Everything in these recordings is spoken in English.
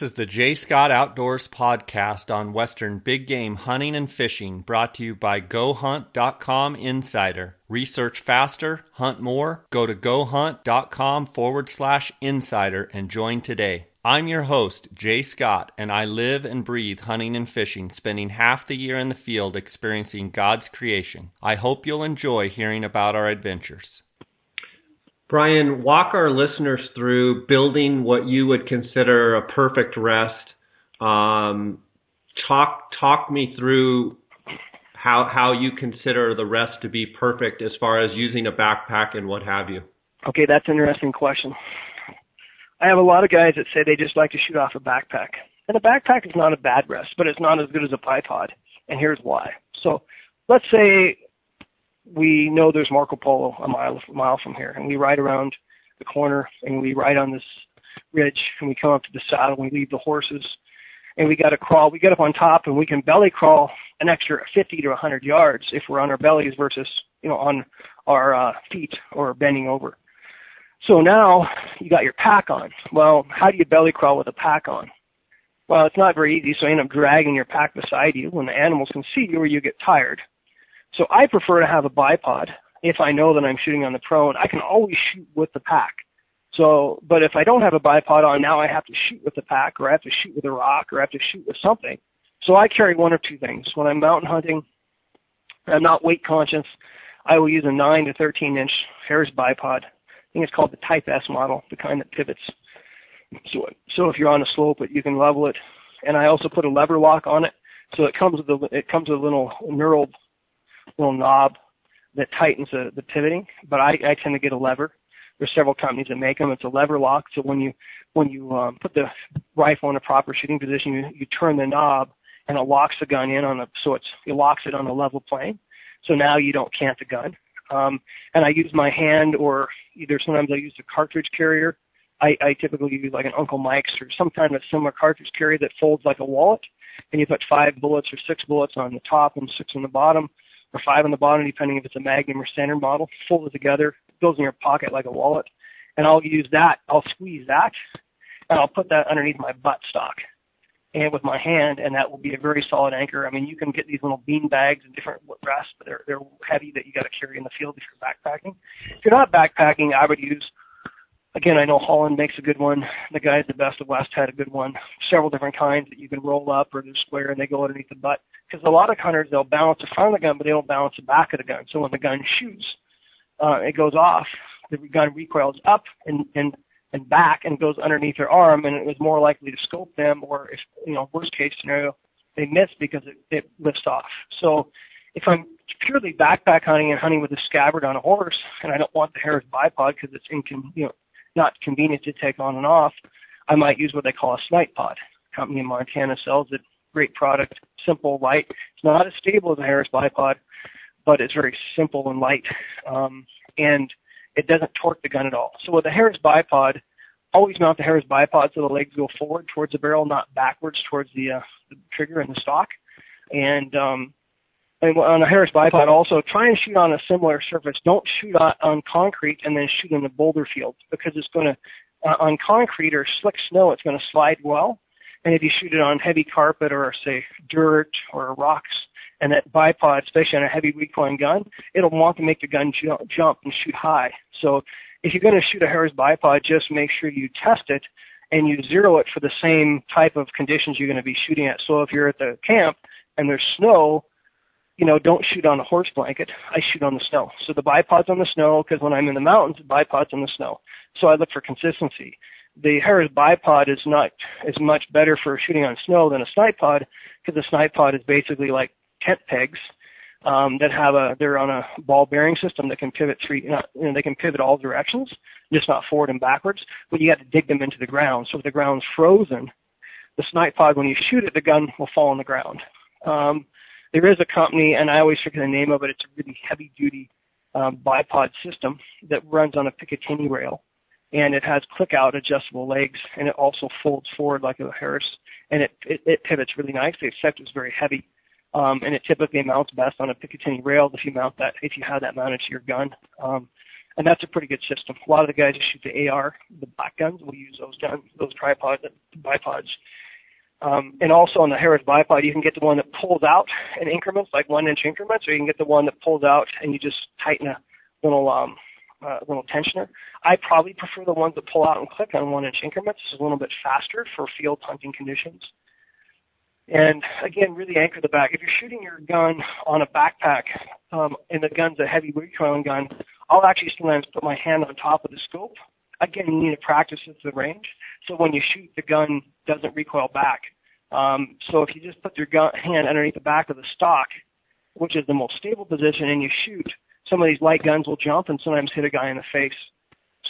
This is the J. Scott Outdoors podcast on Western big game hunting and fishing, brought to you by GoHunt.com Insider. Research faster, hunt more. Go to GoHunt.com forward slash insider and join today. I'm your host, Jay Scott, and I live and breathe hunting and fishing, spending half the year in the field experiencing God's creation. I hope you'll enjoy hearing about our adventures. Brian, walk our listeners through building what you would consider a perfect rest. Um, talk talk me through how how you consider the rest to be perfect as far as using a backpack and what have you. Okay, that's an interesting question. I have a lot of guys that say they just like to shoot off a backpack. And a backpack is not a bad rest, but it's not as good as a bipod. And here's why. So let's say we know there's Marco Polo a mile a mile from here, and we ride around the corner and we ride on this ridge and we come up to the saddle and we leave the horses and we got to crawl. We get up on top and we can belly crawl an extra 50 to 100 yards if we're on our bellies versus you know on our uh, feet or bending over. So now you got your pack on. Well, how do you belly crawl with a pack on? Well, it's not very easy, so you end up dragging your pack beside you when the animals can see you or you get tired. So I prefer to have a bipod if I know that I'm shooting on the prone. I can always shoot with the pack. So, but if I don't have a bipod on, now I have to shoot with the pack or I have to shoot with a rock or I have to shoot with something. So I carry one or two things. When I'm mountain hunting, I'm not weight conscious. I will use a 9 to 13 inch Harris bipod I think it's called the Type S model, the kind that pivots. So, so if you're on a slope, you can level it. And I also put a lever lock on it, so it comes with a it comes with a little knurled little knob that tightens the, the pivoting. But I, I tend to get a lever. There's several companies that make them. It's a lever lock, so when you when you um, put the rifle in a proper shooting position, you, you turn the knob and it locks the gun in on a so it's it locks it on a level plane. So now you don't cant the gun. Um, and I use my hand or either sometimes I use a cartridge carrier. I, I typically use like an Uncle Mike's or some kind of similar cartridge carrier that folds like a wallet. And you put five bullets or six bullets on the top and six on the bottom or five on the bottom, depending if it's a Magnum or standard model. Fold it together, goes in your pocket like a wallet. And I'll use that. I'll squeeze that and I'll put that underneath my butt stock and with my hand, and that will be a very solid anchor. I mean, you can get these little bean bags and different rests, but they're they're heavy that you got to carry in the field if you're backpacking. If you're not backpacking, I would use. Again, I know Holland makes a good one. The guys at the Best of West had a good one. Several different kinds that you can roll up or they're square and they go underneath the butt. Because a lot of hunters they'll balance the front of the gun, but they don't balance the back of the gun. So when the gun shoots, uh, it goes off. The gun recoils up and and and back and goes underneath their arm, and it was more likely to scope them, or if you know worst case scenario, they miss because it, it lifts off. So if I'm purely backpack hunting and hunting with a scabbard on a horse, and I don't want the Harris bipod because it's incon- you know not convenient to take on and off, I might use what they call a snipe pod. company in Montana sells it. Great product, simple, light. It's not as stable as a Harris bipod, but it's very simple and light. Um, and it doesn't torque the gun at all. So with the Harris bipod, always mount the Harris bipod so the legs go forward towards the barrel, not backwards towards the, uh, the trigger and the stock. And um, and on a Harris bipod also try and shoot on a similar surface. Don't shoot on, on concrete and then shoot in the boulder field because it's going to uh, on concrete or slick snow it's going to slide well. And if you shoot it on heavy carpet or say dirt or rocks, and that bipod, especially on a heavy recoiling gun, it'll want to make the gun jump, jump and shoot high. So if you're going to shoot a Harris bipod, just make sure you test it and you zero it for the same type of conditions you're going to be shooting at. So if you're at the camp and there's snow, you know, don't shoot on a horse blanket. I shoot on the snow. So the bipod's on the snow because when I'm in the mountains, the bipod's on the snow. So I look for consistency. The Harris bipod is not is much better for shooting on snow than a snipe pod because the snipe pod is basically like tent pegs um, that have a they're on a ball bearing system that can pivot three you know they can pivot all directions just not forward and backwards but you have to dig them into the ground so if the ground's frozen the snipe pod when you shoot it the gun will fall on the ground um, there is a company and i always forget the name of it it's a really heavy duty um, bipod system that runs on a picatinny rail and it has click out adjustable legs and it also folds forward like a harris and it, it, it pivots really nicely except it's very heavy um, and it typically mounts best on a Picatinny rail if you mount that if you have that mounted to your gun. Um, and that's a pretty good system. A lot of the guys who shoot the AR, the black guns, will use those guns, those tripods, bipods. Um, and also on the Harris bipod, you can get the one that pulls out in increments, like one inch increments, or you can get the one that pulls out and you just tighten a little um, uh, little tensioner. I probably prefer the ones that pull out and click on one inch increments. It's a little bit faster for field hunting conditions. And again, really anchor the back. If you're shooting your gun on a backpack, um, and the gun's a heavy recoiling gun, I'll actually sometimes put my hand on top of the scope. Again, you need to practice at the range. So when you shoot, the gun doesn't recoil back. Um, so if you just put your gun, hand underneath the back of the stock, which is the most stable position, and you shoot, some of these light guns will jump and sometimes hit a guy in the face.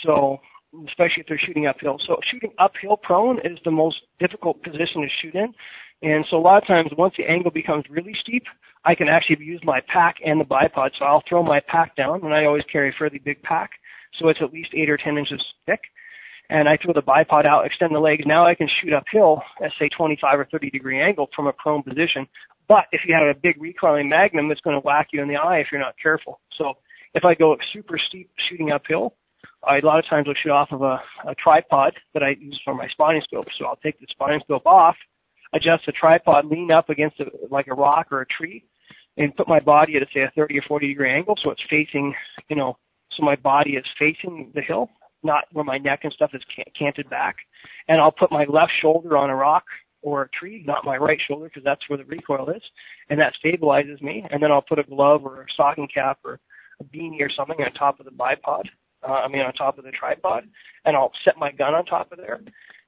So especially if they're shooting uphill. So shooting uphill prone is the most difficult position to shoot in. And so a lot of times once the angle becomes really steep, I can actually use my pack and the bipod. So I'll throw my pack down, and I always carry a fairly big pack, so it's at least eight or ten inches thick. And I throw the bipod out, extend the legs. Now I can shoot uphill at say 25 or 30 degree angle from a prone position. But if you have a big recoiling magnum, it's going to whack you in the eye if you're not careful. So if I go super steep shooting uphill, I, a lot of times will shoot off of a, a tripod that I use for my spotting scope. So I'll take the spotting scope off, adjust the tripod, lean up against a, like a rock or a tree, and put my body at say a 30 or 40 degree angle, so it's facing, you know, so my body is facing the hill, not where my neck and stuff is canted back. And I'll put my left shoulder on a rock or a tree, not my right shoulder, because that's where the recoil is, and that stabilizes me. And then I'll put a glove or a stocking cap or a beanie or something on top of the bipod. Uh, I mean, on top of the tripod, and I'll set my gun on top of there.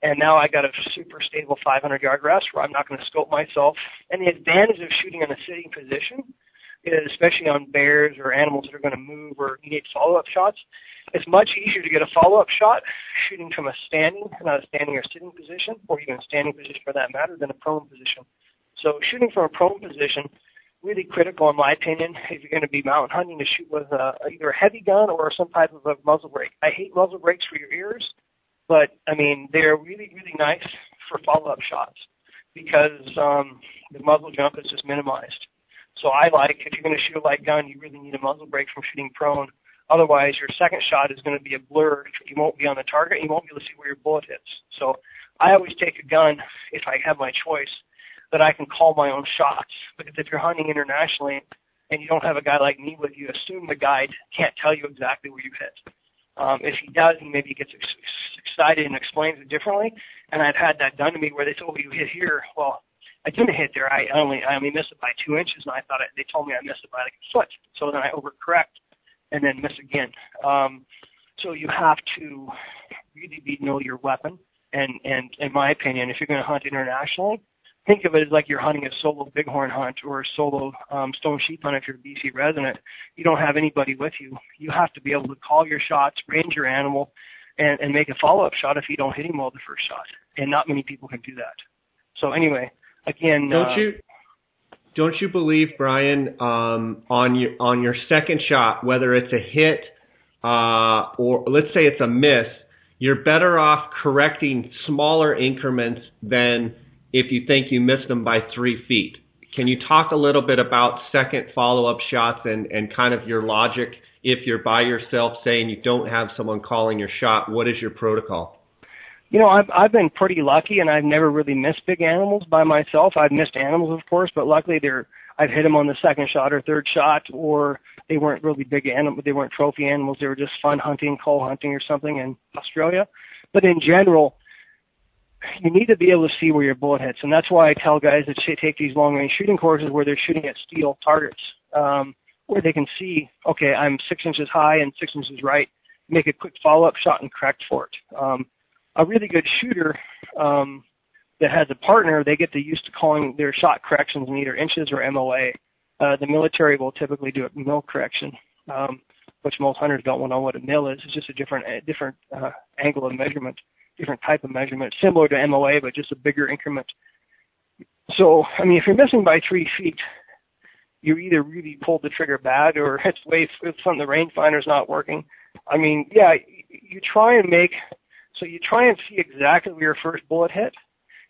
And now I got a super stable 500 yard rest where I'm not going to scope myself. And the advantage of shooting in a sitting position especially on bears or animals that are going to move or need follow up shots, it's much easier to get a follow up shot shooting from a standing, not a standing or sitting position, or even a standing position for that matter, than a prone position. So shooting from a prone position really critical, in my opinion, if you're going to be mountain hunting to shoot with a, either a heavy gun or some type of a muzzle brake. I hate muzzle brakes for your ears, but I mean they're really really nice for follow-up shots because um, the muzzle jump is just minimized. So I like if you're going to shoot a light gun, you really need a muzzle brake from shooting prone. Otherwise, your second shot is going to be a blur. You won't be on the target. You won't be able to see where your bullet hits. So I always take a gun if I have my choice that I can call my own shots. Because if you're hunting internationally and you don't have a guy like me with you, assume the guide can't tell you exactly where you hit. Um, if he does, he maybe gets ex- excited and explains it differently. And I've had that done to me where they told me you hit here. Well, I didn't hit there. I only I only missed it by two inches, and I thought I, they told me I missed it by like a foot. So then I overcorrect and then miss again. Um, so you have to really be know your weapon. And and in my opinion, if you're going to hunt internationally, think of it as like you're hunting a solo bighorn hunt or a solo um, stone sheep hunt if you're a BC resident. You don't have anybody with you. You have to be able to call your shots, range your animal, and, and make a follow-up shot if you don't hit him well the first shot. And not many people can do that. So anyway, again, don't uh, you don't you believe, Brian, um, on your on your second shot, whether it's a hit uh, or let's say it's a miss, you're better off correcting smaller increments than if you think you missed them by three feet. Can you talk a little bit about second follow-up shots and, and kind of your logic if you're by yourself saying you don't have someone calling your shot? What is your protocol? You know, I've I've been pretty lucky, and I've never really missed big animals by myself. I've missed animals, of course, but luckily they're I've hit them on the second shot or third shot, or they weren't really big animals. They weren't trophy animals. They were just fun hunting, coal hunting, or something in Australia. But in general, you need to be able to see where your bullet hits, and that's why I tell guys that take these long range shooting courses where they're shooting at steel targets, um, where they can see, okay, I'm six inches high and six inches right. Make a quick follow up shot and correct for it. Um, a really good shooter um, that has a partner, they get to used to calling their shot corrections in either inches or MOA. Uh, the military will typically do a mil correction, um, which most hunters don't want to know what a mil is. It's just a different, a different uh, angle of measurement different type of measurement, similar to MOA, but just a bigger increment. So, I mean, if you're missing by three feet, you either really pulled the trigger bad or it's way it's from the rangefinder's not working. I mean, yeah, you try and make so you try and see exactly where your first bullet hit,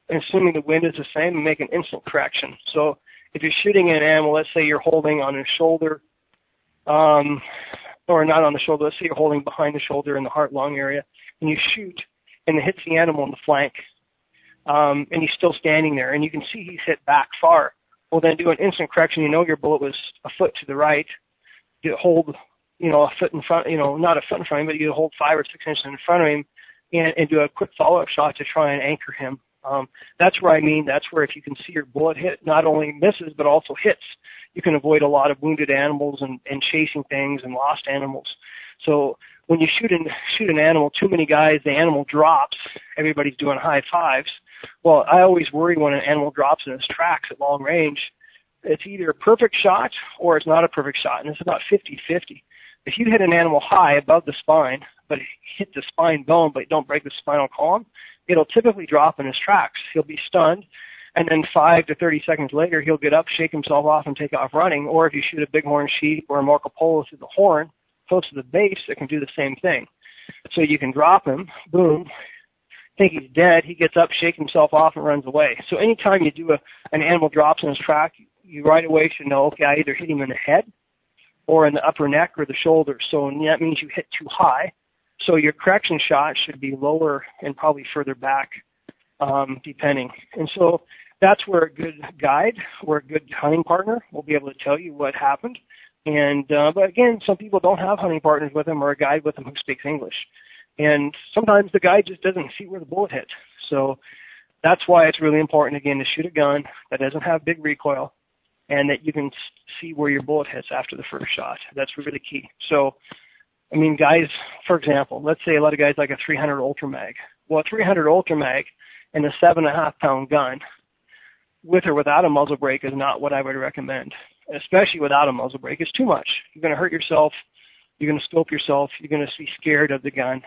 assuming the wind is the same, and make an instant correction. So if you're shooting an animal, let's say you're holding on his shoulder, um, or not on the shoulder. Let's say you're holding behind the shoulder in the heart lung area, and you shoot, and it hits the animal in the flank, um, and he's still standing there, and you can see he's hit back far. Well, then do an instant correction. You know your bullet was a foot to the right. You hold, you know, a foot in front. You know, not a foot in front of him, but you hold five or six inches in front of him, and, and do a quick follow-up shot to try and anchor him. Um, that's where I mean. That's where if you can see your bullet hit, not only misses but also hits you can avoid a lot of wounded animals and, and chasing things and lost animals. So when you shoot an shoot an animal, too many guys, the animal drops. Everybody's doing high fives. Well, I always worry when an animal drops in its tracks at long range. It's either a perfect shot or it's not a perfect shot, and it's about 50-50. If you hit an animal high above the spine, but hit the spine bone, but don't break the spinal column, it'll typically drop in his tracks. He'll be stunned and then five to 30 seconds later, he'll get up, shake himself off, and take off running. Or if you shoot a bighorn sheep or a Marco Polo through the horn, close to the base, it can do the same thing. So you can drop him, boom, think he's dead, he gets up, shakes himself off, and runs away. So anytime you do a, an animal drops in his track, you right away should know, okay, I either hit him in the head or in the upper neck or the shoulder. So that means you hit too high. So your correction shot should be lower and probably further back, um, depending. And so that's where a good guide or a good hunting partner will be able to tell you what happened. And uh, but again, some people don't have hunting partners with them or a guide with them who speaks English, and sometimes the guide just doesn't see where the bullet hit. So that's why it's really important again to shoot a gun that doesn't have big recoil, and that you can see where your bullet hits after the first shot. That's really key. So, I mean, guys, for example, let's say a lot of guys like a 300 Ultra Mag. Well, a 300 Ultra Mag and a seven and a half pound gun with or without a muzzle brake is not what I would recommend, especially without a muzzle brake. It's too much. You're going to hurt yourself. You're going to scope yourself. You're going to be scared of the gun.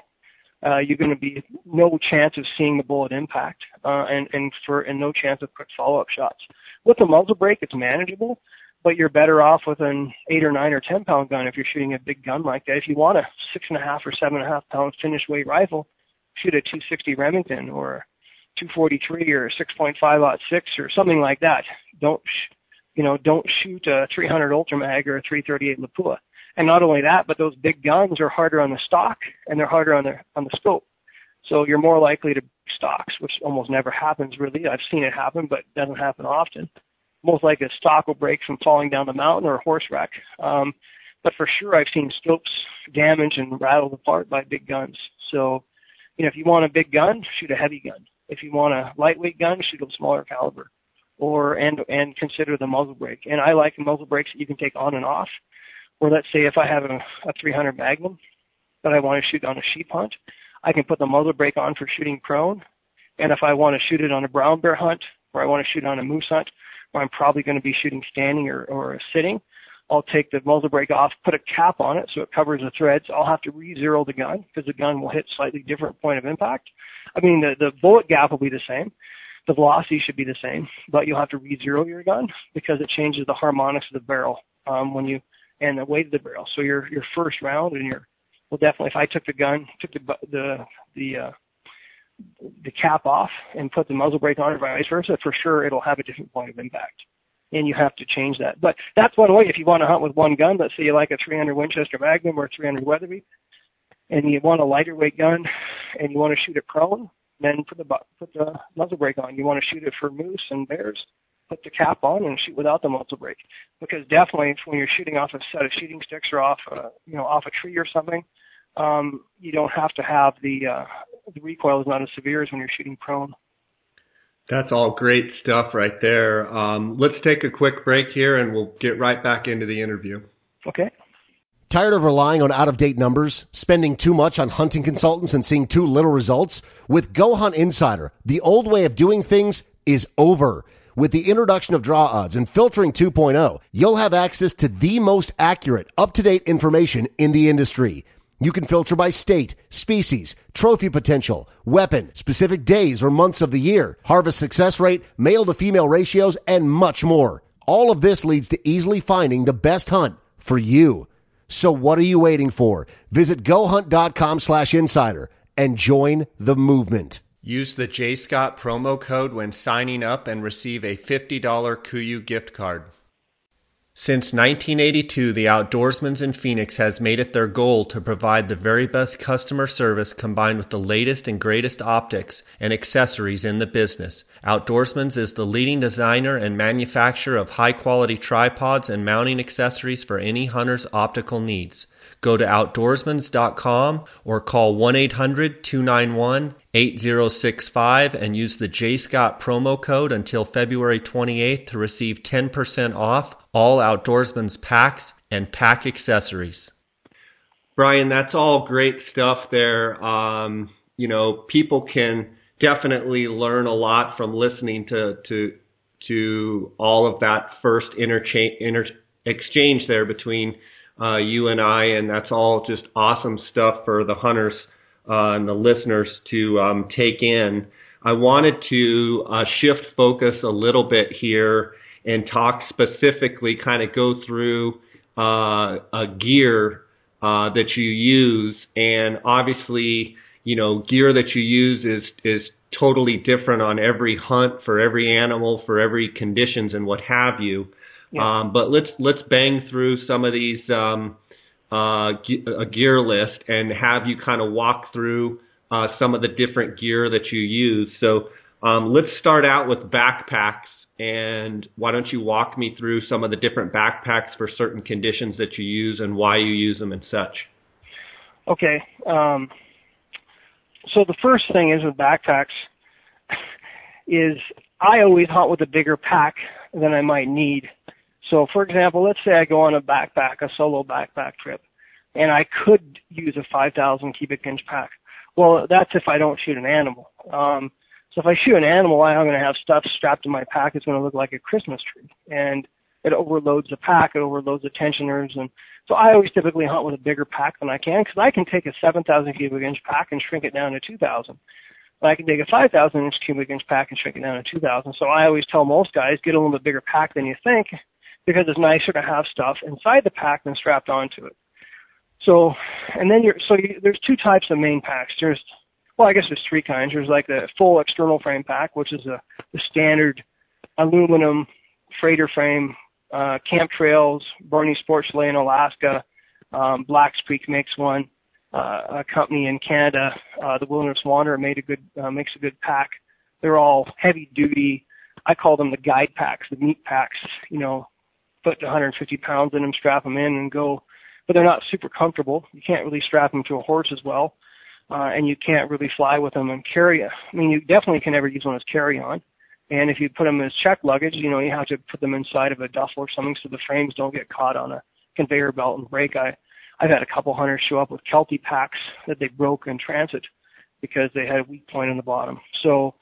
Uh, you're going to be no chance of seeing the bullet impact, uh, and and for and no chance of quick follow-up shots. With a muzzle brake, it's manageable, but you're better off with an eight or nine or ten pound gun if you're shooting a big gun like that. If you want a six and a half or seven and a half pound finished weight rifle, shoot a 260 Remington or 243 or 6.5 six or something like that. Don't, you know, don't shoot a 300 Ultra Mag or a 338 Lapua. And not only that, but those big guns are harder on the stock and they're harder on the on the scope. So you're more likely to stocks, which almost never happens really. I've seen it happen, but it doesn't happen often. Most likely a stock will break from falling down the mountain or a horse wreck. Um, but for sure, I've seen scopes damaged and rattled apart by big guns. So, you know, if you want a big gun, shoot a heavy gun. If you want a lightweight gun, shoot a smaller caliber, or and and consider the muzzle brake. And I like muzzle brakes that you can take on and off. Or let's say if I have a, a 300 Magnum that I want to shoot on a sheep hunt, I can put the muzzle brake on for shooting prone. And if I want to shoot it on a brown bear hunt, or I want to shoot on a moose hunt, where I'm probably going to be shooting standing or, or sitting, I'll take the muzzle brake off, put a cap on it so it covers the threads. I'll have to re-zero the gun because the gun will hit slightly different point of impact. I mean, the, the bullet gap will be the same. The velocity should be the same, but you'll have to re-zero your gun because it changes the harmonics of the barrel um, when you and the weight of the barrel. So your your first round and your well, definitely if I took the gun, took the the the uh, the cap off and put the muzzle brake on or vice versa, for sure it'll have a different point of impact. And you have to change that. But that's one way if you want to hunt with one gun, let's say you like a 300 Winchester Magnum or 300 Weatherby, and you want a lighter weight gun and you want to shoot it prone, then put the put the muzzle brake on. You want to shoot it for moose and bears, put the cap on and shoot without the muzzle brake. Because definitely when you're shooting off a set of shooting sticks or off a, you know off a tree or something, um, you don't have to have the uh, the recoil is not as severe as when you're shooting prone. That's all great stuff right there. Um, let's take a quick break here and we'll get right back into the interview. Okay. Tired of relying on out of date numbers, spending too much on hunting consultants, and seeing too little results? With Go Hunt Insider, the old way of doing things is over. With the introduction of draw odds and filtering 2.0, you'll have access to the most accurate, up to date information in the industry. You can filter by state, species, trophy potential, weapon, specific days or months of the year, harvest success rate, male to female ratios, and much more. All of this leads to easily finding the best hunt for you. So what are you waiting for? Visit gohunt.com slash insider and join the movement. Use the J Scott promo code when signing up and receive a $50 KUIU gift card. Since 1982, the Outdoorsman's in Phoenix has made it their goal to provide the very best customer service combined with the latest and greatest optics and accessories in the business. Outdoorsman's is the leading designer and manufacturer of high quality tripods and mounting accessories for any hunter's optical needs. Go to outdoorsmans.com or call 1 800 291 8065 and use the J Scott promo code until February 28th to receive 10% off all Outdoorsman's packs and pack accessories. Brian, that's all great stuff there. Um, you know, people can definitely learn a lot from listening to to to all of that first interchange inter- exchange there between uh, you and I, and that's all just awesome stuff for the hunters uh, and the listeners to um, take in. I wanted to uh, shift focus a little bit here and talk specifically, kind of go through uh, a gear uh, that you use, and obviously, you know, gear that you use is is totally different on every hunt for every animal for every conditions and what have you. Yeah. Um, but let's let's bang through some of these um, uh, a gear list and have you kind of walk through uh, some of the different gear that you use. So um, let's start out with backpacks. And why don't you walk me through some of the different backpacks for certain conditions that you use and why you use them and such? Okay. Um, so the first thing is with backpacks is I always hunt with a bigger pack than I might need. So, for example, let's say I go on a backpack, a solo backpack trip, and I could use a 5,000 cubic inch pack. Well, that's if I don't shoot an animal. Um, so if I shoot an animal, I'm going to have stuff strapped to my pack. It's going to look like a Christmas tree, and it overloads the pack. It overloads the tensioners, and so I always typically hunt with a bigger pack than I can because I can take a 7,000 cubic inch pack and shrink it down to 2,000. But I can take a 5,000 inch cubic inch pack and shrink it down to 2,000. So I always tell most guys get a little bit bigger pack than you think because it's nicer to have stuff inside the pack than strapped onto it. So, and then you're, so you, there's two types of main packs. There's, well, I guess there's three kinds. There's like the full external frame pack, which is a, the standard aluminum freighter frame, uh, Camp Trails, Barney Sports Chalet in Alaska, um, Blacks Creek makes one. Uh, a company in Canada, uh, the Wilderness Wanderer made a good, uh, makes a good pack. They're all heavy duty. I call them the guide packs, the meat packs, you know, put 150 pounds in them, strap them in, and go. But they're not super comfortable. You can't really strap them to a horse as well, uh, and you can't really fly with them and carry. I mean, you definitely can never use one as carry-on. And if you put them as check luggage, you know, you have to put them inside of a duffel or something so the frames don't get caught on a conveyor belt and break. I, I've had a couple hunters show up with Kelty packs that they broke in transit because they had a weak point in the bottom. So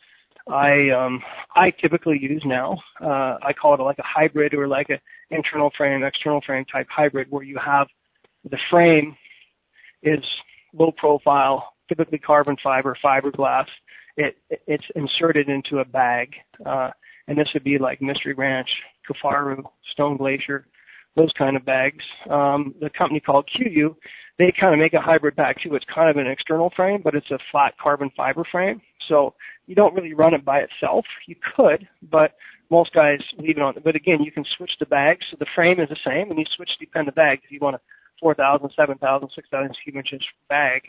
I um I typically use now. Uh I call it like a hybrid or like an internal frame, external frame type hybrid where you have the frame is low profile, typically carbon fiber, fiberglass. It it's inserted into a bag. Uh and this would be like Mystery Ranch, Kifaru, Stone Glacier, those kind of bags. Um, the company called KUIU, they kind of make a hybrid bag too. It's kind of an external frame, but it's a flat carbon fiber frame. So you don't really run it by itself. You could, but most guys leave it on. But again, you can switch the bags. So the frame is the same, and you switch depend the bag. If you want a 4,000, 7,000, 6,000 cubic inch bag,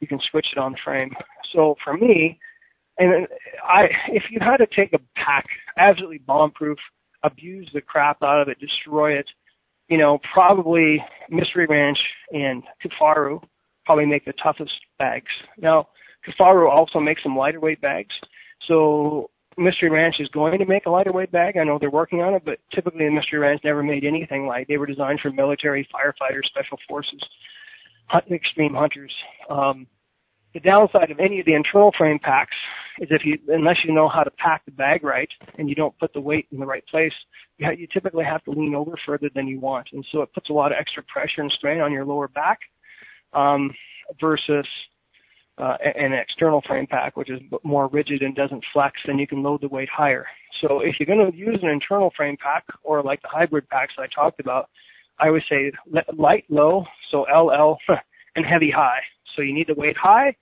you can switch it on the frame. So for me, and I, if you had to take a pack, absolutely bomb-proof, abuse the crap out of it, destroy it, you know, probably Mystery Ranch and Kifaru probably make the toughest bags. Now, Kifaru also makes some lighter weight bags. So Mystery Ranch is going to make a lighter weight bag. I know they're working on it, but typically Mystery Ranch never made anything light. They were designed for military, firefighters, special forces, hunt, extreme hunters. Um, the downside of any of the internal frame packs is if you, unless you know how to pack the bag right and you don't put the weight in the right place, you, ha- you typically have to lean over further than you want, and so it puts a lot of extra pressure and strain on your lower back um, versus an external frame pack, which is more rigid and doesn't flex, then you can load the weight higher. So if you're going to use an internal frame pack or like the hybrid packs I talked about, I would say light low, so LL, and heavy high. So you need the weight high,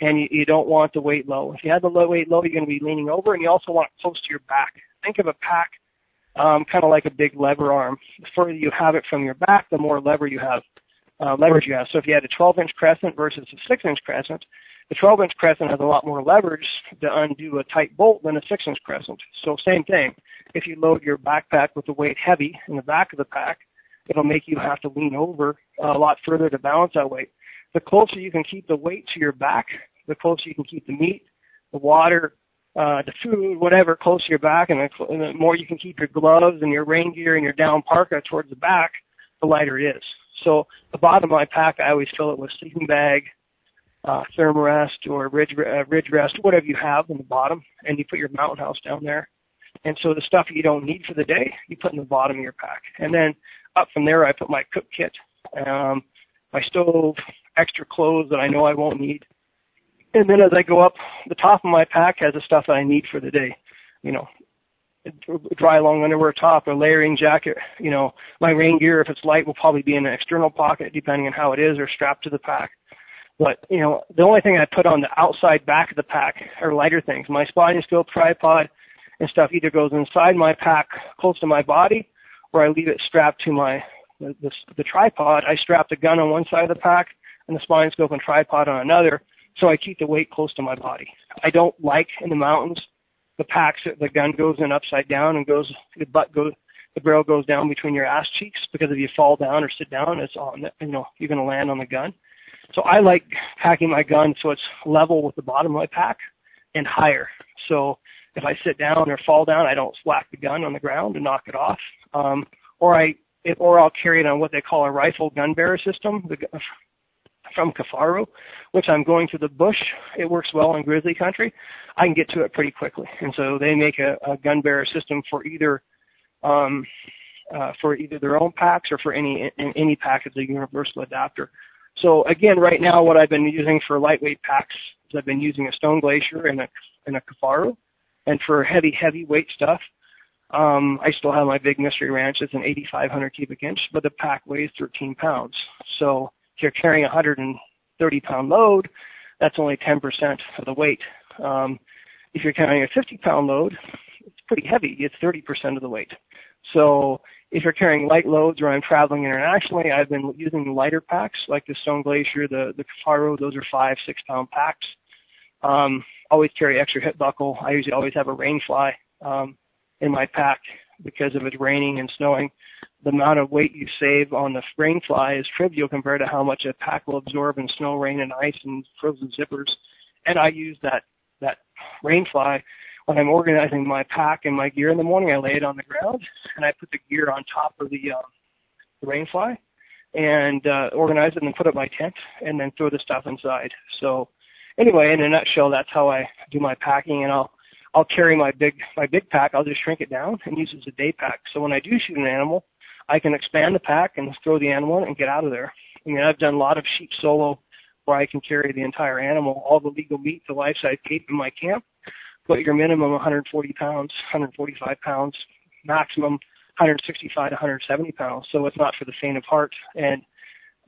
and you, you don't want the weight low. If you have the low weight low, you're going to be leaning over, and you also want it close to your back. Think of a pack um, kind of like a big lever arm. The further you have it from your back, the more lever you have, uh, leverage you have. So if you had a 12 inch crescent versus a 6 inch crescent, the 12 inch crescent has a lot more leverage to undo a tight bolt than a 6 inch crescent. So same thing. If you load your backpack with the weight heavy in the back of the pack, it'll make you have to lean over a lot further to balance that weight. The closer you can keep the weight to your back, the closer you can keep the meat, the water, uh, the food, whatever, close to your back, and the, and the more you can keep your gloves and your rain gear and your down parka towards the back, the lighter it is. So the bottom of my pack, I always fill it with sleeping bag, uh, thermarest or ridge, uh, ridge rest, whatever you have in the bottom, and you put your mountain house down there. And so the stuff you don't need for the day, you put in the bottom of your pack. And then up from there, I put my cook kit, um, my stove, extra clothes that I know I won't need. And then as I go up, the top of my pack has the stuff that I need for the day. You know, dry long underwear top, a layering jacket. You know, my rain gear, if it's light, will probably be in an external pocket, depending on how it is, or strapped to the pack. But you know, the only thing I put on the outside back of the pack are lighter things. My spotting scope, tripod, and stuff either goes inside my pack, close to my body, or I leave it strapped to my the, the, the tripod. I strap the gun on one side of the pack and the spotting scope and tripod on another, so I keep the weight close to my body. I don't like in the mountains the packs the gun goes in upside down and goes the butt goes the barrel goes down between your ass cheeks because if you fall down or sit down, it's on you know you're going to land on the gun. So I like packing my gun so it's level with the bottom of my pack and higher. So if I sit down or fall down, I don't slack the gun on the ground and knock it off. Um, or I or I'll carry it on what they call a rifle gun bearer system the, from Kifaru, which I'm going through the bush. It works well in grizzly country. I can get to it pretty quickly, and so they make a, a gun bearer system for either um, uh, for either their own packs or for any in any pack as a universal adapter. So again, right now, what I've been using for lightweight packs is I've been using a Stone Glacier and a and a Kifaru, and for heavy heavy weight stuff, um, I still have my big Mystery Ranch. It's an 8,500 cubic inch, but the pack weighs 13 pounds. So if you're carrying a 130 pound load, that's only 10% of the weight. Um, if you're carrying a 50 pound load, it's pretty heavy. It's 30% of the weight. So if you're carrying light loads or I'm traveling internationally, I've been using lighter packs like the Stone Glacier, the the Kifaru. Those are five, six pound packs. Um, always carry extra hip buckle. I usually always have a rain fly um, in my pack because if it's raining and snowing, the amount of weight you save on the rain fly is trivial compared to how much a pack will absorb in snow, rain, and ice and frozen zippers. And I use that that rain fly when I'm organizing my pack and my gear in the morning, I lay it on the ground and I put the gear on top of the, um, the rainfly and uh, organize it and put up my tent and then throw the stuff inside. So anyway, in a nutshell, that's how I do my packing and I'll I'll carry my big my big pack. I'll just shrink it down and use it as a day pack. So when I do shoot an animal, I can expand the pack and throw the animal in and get out of there. I mean, I've done a lot of sheep solo where I can carry the entire animal, all the legal meat, the life size cape in my camp, but your minimum 140 pounds, 145 pounds, maximum 165 to 170 pounds. So it's not for the faint of heart, and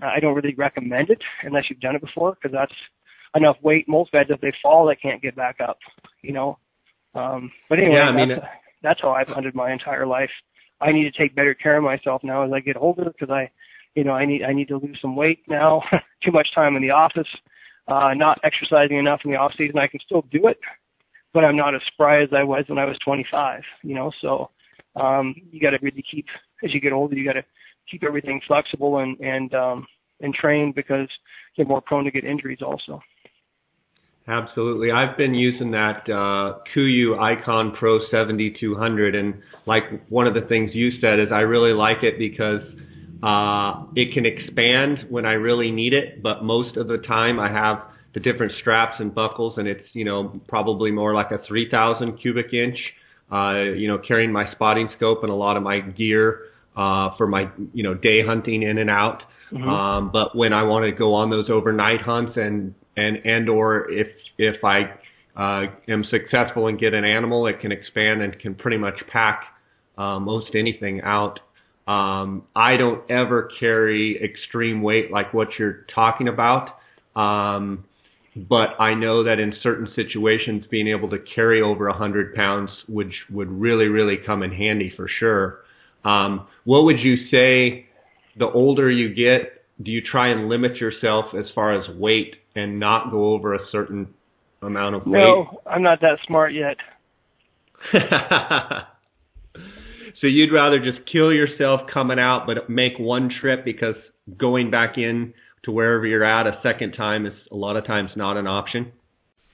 uh, I don't really recommend it unless you've done it before because that's enough weight. Most beds, if they fall, they can't get back up. You know. Um, but anyway, yeah, I mean, that's, that's how I've hunted my entire life. I need to take better care of myself now as I get older because I, you know, I need I need to lose some weight now. Too much time in the office, uh, not exercising enough in the off season. I can still do it, but I'm not as spry as I was when I was 25. You know, so um, you got to really keep as you get older. You got to keep everything flexible and and um, and train because you're more prone to get injuries also. Absolutely. I've been using that uh, KUIU Icon Pro 7200, and like one of the things you said is I really like it because uh, it can expand when I really need it, but most of the time I have the different straps and buckles, and it's you know probably more like a 3,000 cubic inch. Uh, you know, carrying my spotting scope and a lot of my gear uh, for my you know day hunting in and out. Mm-hmm. Um, but when I want to go on those overnight hunts and and and or if if I uh, am successful and get an animal, it can expand and can pretty much pack uh, most anything out. Um, I don't ever carry extreme weight like what you're talking about. Um, but I know that in certain situations, being able to carry over a hundred pounds would would really really come in handy for sure. Um, what would you say? The older you get, do you try and limit yourself as far as weight and not go over a certain amount of weight? No, I'm not that smart yet. so you'd rather just kill yourself coming out, but make one trip because going back in to wherever you're at a second time is a lot of times not an option.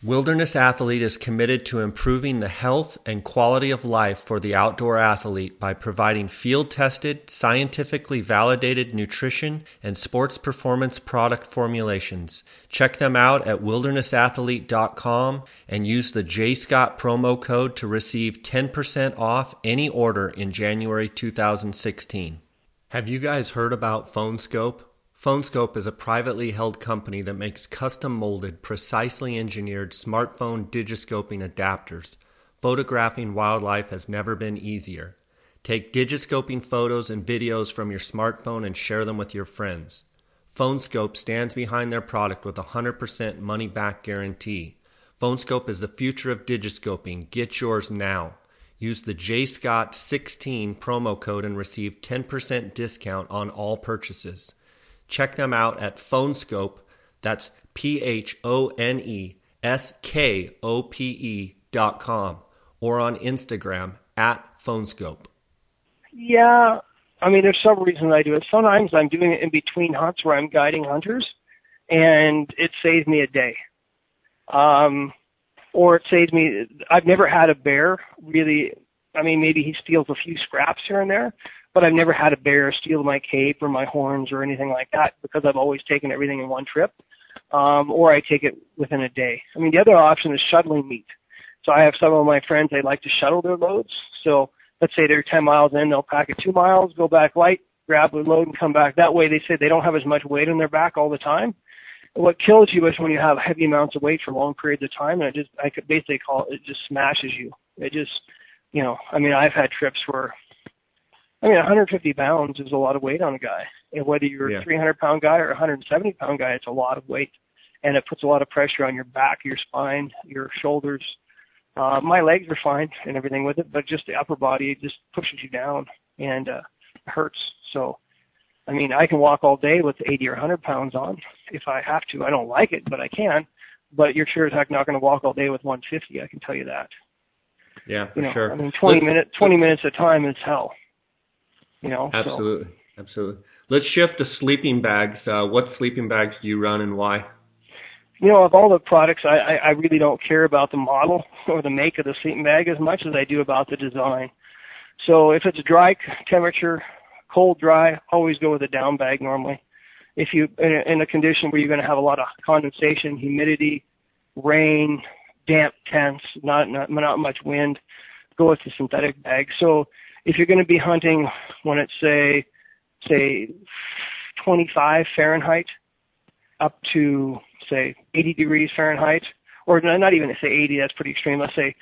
Wilderness Athlete is committed to improving the health and quality of life for the outdoor athlete by providing field tested, scientifically validated nutrition and sports performance product formulations. Check them out at wildernessathlete.com and use the J Scott promo code to receive 10% off any order in January 2016. Have you guys heard about PhoneSkope? PhoneSkope is a privately held company that makes custom molded, precisely engineered smartphone digiscoping adapters. Photographing wildlife has never been easier. Take digiscoping photos and videos from your smartphone and share them with your friends. PhoneSkope stands behind their product with a 100% money back guarantee. PhoneSkope is the future of digiscoping. Get yours now. Use the JScott16 promo code and receive 10% discount on all purchases. Check them out at PhoneSkope. That's P H O N E S K O P E dot com or on Instagram at PhoneSkope. Yeah, I mean, there's several reasons I do it. Sometimes I'm doing it in between hunts where I'm guiding hunters, and it saves me a day. Um, or it saves me. I've never had a bear really. I mean, maybe he steals a few scraps here and there, but I've never had a bear steal my cape or my horns or anything like that because I've always taken everything in one trip, um, or I take it within a day. I mean, the other option is shuttling meat. So I have some of my friends they like to shuttle their loads. So let's say they're 10 miles in, they'll pack it two miles, go back light, grab the load, and come back. That way, they say they don't have as much weight on their back all the time. What kills you is when you have heavy amounts of weight for long periods of time, and it just I could basically call it, it just smashes you. It just, you know, I mean, I've had trips where I mean, 150 pounds is a lot of weight on a guy. And whether you're yeah. a 300 pound guy or a 170 pound guy, it's a lot of weight. And it puts a lot of pressure on your back, your spine, your shoulders. Uh, my legs are fine and everything with it, but just the upper body, just pushes you down and, uh, hurts. So, I mean, I can walk all day with 80 or 100 pounds on if I have to. I don't like it, but I can. But you're sure as heck not going to walk all day with 150. I can tell you that. Yeah, for you know, sure. I mean, 20 minutes, 20 minutes a time is hell. You know. Absolutely, so. absolutely. Let's shift to sleeping bags. Uh, what sleeping bags do you run and why? You know, of all the products, I, I, I really don't care about the model or the make of the sleeping bag as much as I do about the design. So if it's dry temperature, cold dry, always go with a down bag normally. If you in a, in a condition where you're going to have a lot of condensation, humidity, rain, damp temps, not not not much wind, go with the synthetic bag. So if you're going to be hunting when it's say say 25 Fahrenheit up to say 80 degrees Fahrenheit, or not even say 80, that's pretty extreme. Let's say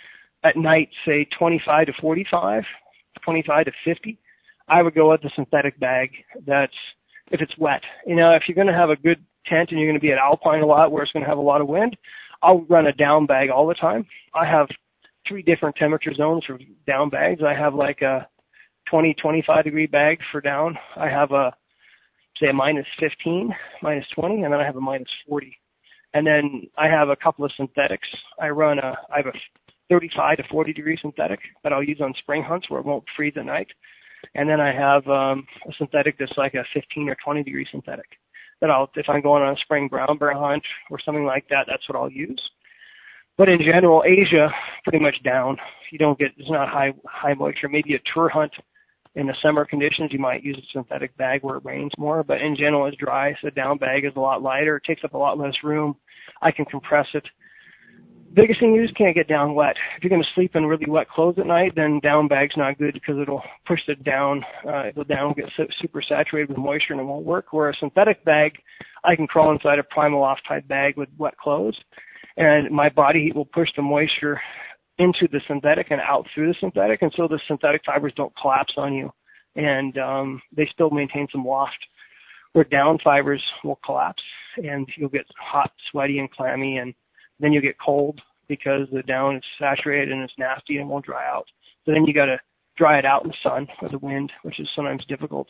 at night, say 25 to 45, 25 to 50, I would go with the synthetic bag. That's if it's wet. You know, if you're going to have a good tent and you're going to be at alpine a lot where it's going to have a lot of wind, I'll run a down bag all the time. I have three different temperature zones for down bags. I have like a 20, 25 degree bag for down. I have a say a minus 15, minus 20, and then I have a minus 40. And then I have a couple of synthetics. I run a I have a 35 to 40 degree synthetic that I'll use on spring hunts where it won't freeze at night. And then I have um, a synthetic that's like a 15 or 20 degree synthetic that I'll if I'm going on a spring brown bear hunt or something like that, that's what I'll use. But in general, Asia pretty much down. You don't get it's not high high moisture. Maybe a tur hunt in the summer conditions, you might use a synthetic bag where it rains more. But in general, it's dry. So down bag is a lot lighter. It takes up a lot less room. I can compress it. Biggest thing is can't get down wet. If you're going to sleep in really wet clothes at night, then down bag's not good because it'll push it down. Uh, the down get super saturated with moisture and it won't work. Where a synthetic bag, I can crawl inside a Primaloft type bag with wet clothes and my body heat will push the moisture into the synthetic and out through the synthetic, and so the synthetic fibers don't collapse on you, and um, they still maintain some loft. Where down fibers will collapse, and you'll get hot, sweaty, and clammy, and then you'll get cold because the down is saturated and it's nasty and won't dry out. So then you got to dry it out in the sun or the wind, which is sometimes difficult.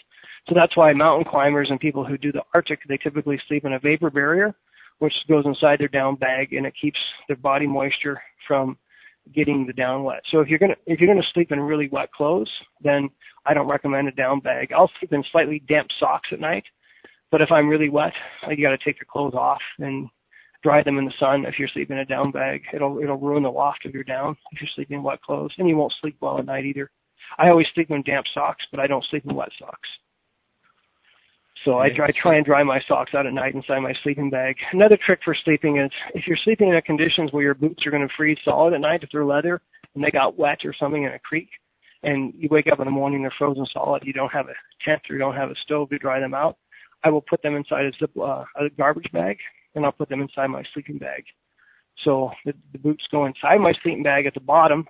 So that's why mountain climbers and people who do the Arctic, they typically sleep in a vapor barrier, which goes inside their down bag and it keeps their body moisture from getting the down wet. So if you're gonna if you're gonna sleep in really wet clothes, then I don't recommend a down bag. I'll sleep in slightly damp socks at night, but if I'm really wet, you got to take your clothes off and dry them in the sun. If you're sleeping in a down bag, it'll it'll ruin the loft of your down if you're sleeping in wet clothes, and you won't sleep well at night either. I always sleep in damp socks, but I don't sleep in wet socks. So I try, try and dry my socks out at night inside my sleeping bag. Another trick for sleeping is if you're sleeping in a conditions where your boots are going to freeze solid at night, if they're leather and they got wet or something in a creek, and you wake up in the morning they're frozen solid, you don't have a tent or you don't have a stove to dry them out, I will put them inside a zip uh, a garbage bag and I'll put them inside my sleeping bag. So the, the boots go inside my sleeping bag at the bottom,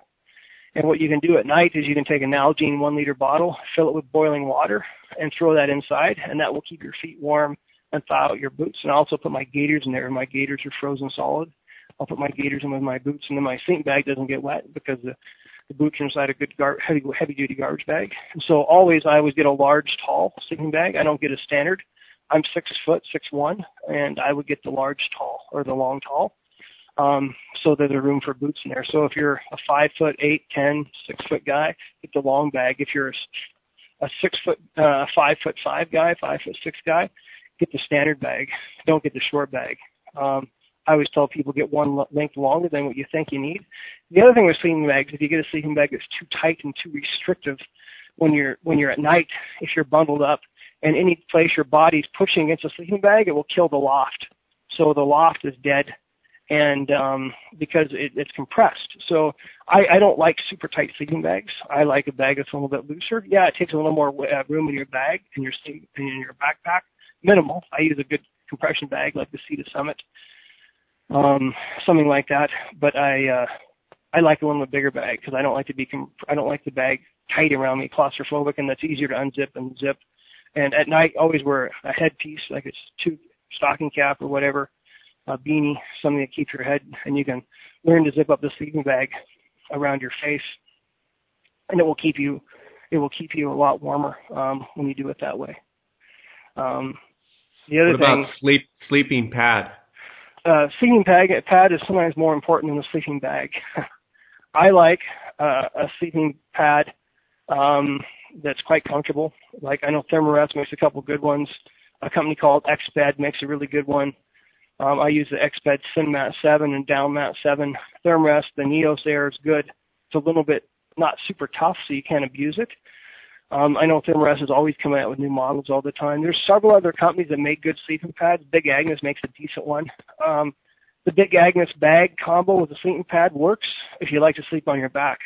and what you can do at night is you can take a Nalgene one liter bottle, fill it with boiling water, and throw that inside, and that will keep your feet warm and thaw out your boots. And I also put my gaiters in there. My gaiters are frozen solid. I'll put my gaiters in with my boots, and then my sleeping bag doesn't get wet because the, the boots are inside a good gar- heavy heavy duty garbage bag. And so always I always get a large, tall sleeping bag. I don't get a standard. I'm six foot, six one, and I would get the large, tall or the long, tall um, so there's a room for boots in there. So if you're a five foot eight, ten, six foot guy, get the long bag. If you're a, a six foot, uh, five foot five guy, five foot six guy, get the standard bag. Don't get the short bag. Um, I always tell people get one length longer than what you think you need. The other thing with sleeping bags, if you get a sleeping bag that's too tight and too restrictive when you're when you're at night, if you're bundled up, and any place your body's pushing against a sleeping bag, it will kill the loft. So the loft is dead and um, because it, it's compressed. So I, I don't like super tight sleeping bags. I like a bag that's a little bit looser. Yeah, it takes a little more uh, room in your bag and your sleep in your backpack. Minimal. I use a good compression bag like the Sea to Summit, um, something like that. But I uh, I like a little bit bigger bag because I don't like to be com- I don't like the bag tight around me, claustrophobic, and that's easier to unzip and zip. And at night, always wear a headpiece like it's two stocking cap or whatever a beanie, something to keep your head, and you can learn to zip up the sleeping bag around your face, and it will keep you it will keep you a lot warmer um, when you do it that way. Um, the other what thing, about sleep sleeping pad? Uh, sleeping pad pad is sometimes more important than the sleeping bag. I like uh, a sleeping pad um, that's quite comfortable. Like I know Thermarest makes a couple good ones. A company called Exped makes a really good one. Um, I use the Exped SynMat 7 and DownMat 7 Thermarest. The Neos is good. It's a little bit not super tough, so you can't abuse it. Um, I know Thermarest is always coming out with new models all the time. There's several other companies that make good sleeping pads. Big Agnes makes a decent one. Um, the Big Agnes bag combo with the sleeping pad works if you like to sleep on your back,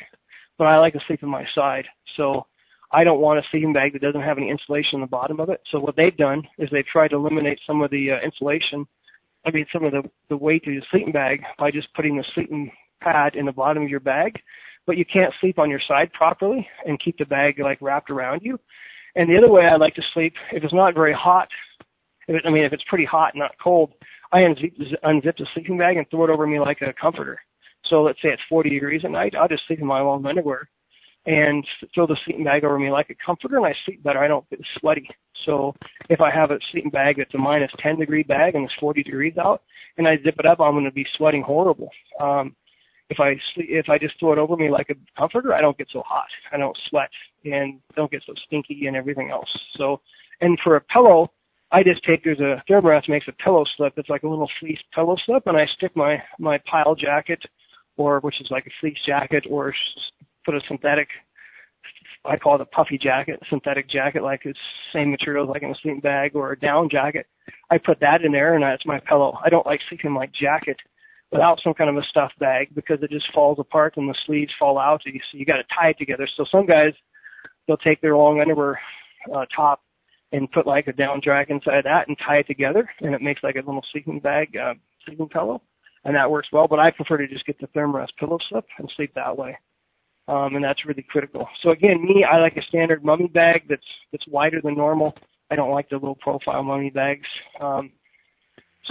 but I like to sleep on my side. So I don't want a sleeping bag that doesn't have any insulation on the bottom of it. So what they've done is they've tried to eliminate some of the uh, insulation I mean, some of the, the weight of your sleeping bag by just putting the sleeping pad in the bottom of your bag, but you can't sleep on your side properly and keep the bag like wrapped around you. And the other way I like to sleep, if it's not very hot, if it, I mean, if it's pretty hot, not cold, I unzip, unzip the sleeping bag and throw it over me like a comforter. So let's say it's 40 degrees at night, I'll just sleep in my long underwear and throw the sleeping bag over me like a comforter, and I sleep better. I don't get sweaty. So if I have a sleeping bag that's a minus 10 degree bag and it's 40 degrees out, and I zip it up, I'm going to be sweating horrible. Um, if I sleep, if I just throw it over me like a comforter, I don't get so hot. I don't sweat and don't get so stinky and everything else. So, and for a pillow, I just take there's a Thermarest makes a pillow slip. It's like a little fleece pillow slip, and I stick my my pile jacket, or which is like a fleece jacket, or put a synthetic I call it a puffy jacket, synthetic jacket, like it's same materials like in a sleeping bag or a down jacket. I put that in there and that's my pillow. I don't like sleeping in my jacket without some kind of a stuff bag because it just falls apart and the sleeves fall out. So you, so you got to tie it together. So some guys, they'll take their long underwear uh, top and put like a down jacket inside that and tie it together and it makes like a little sleeping bag, uh, sleeping pillow. And that works well, but I prefer to just get the Thermarest pillow slip and sleep that way um, and that's really critical. So again, me, I like a standard mummy bag that's that's wider than normal. I don't like the low profile mummy bags. Um,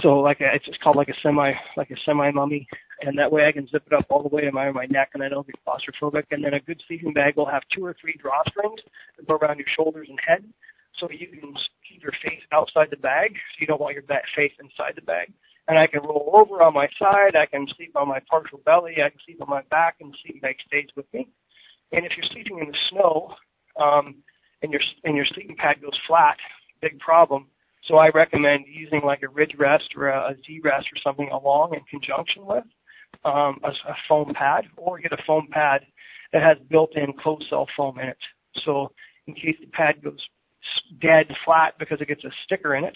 So like a, it's called like a semi like a semi mummy, and that way I can zip it up all the way to my my neck, and I don't get claustrophobic. And then a good sleeping bag will have two or three drawstrings that go around your shoulders and head, so you can keep your face outside the bag. So you don't want your face inside the bag. And I can roll over on my side. I can sleep on my partial belly. I can sleep on my back, and sleeping bag stays with me. And if you're sleeping in the snow, um, and your and your sleeping pad goes flat, big problem so I recommend using like a ridge rest or a, a Z rest or something along in conjunction with um, a, a foam pad, or get a foam pad that has built-in closed cell foam in it. So in case the pad goes dead flat because it gets a sticker in it,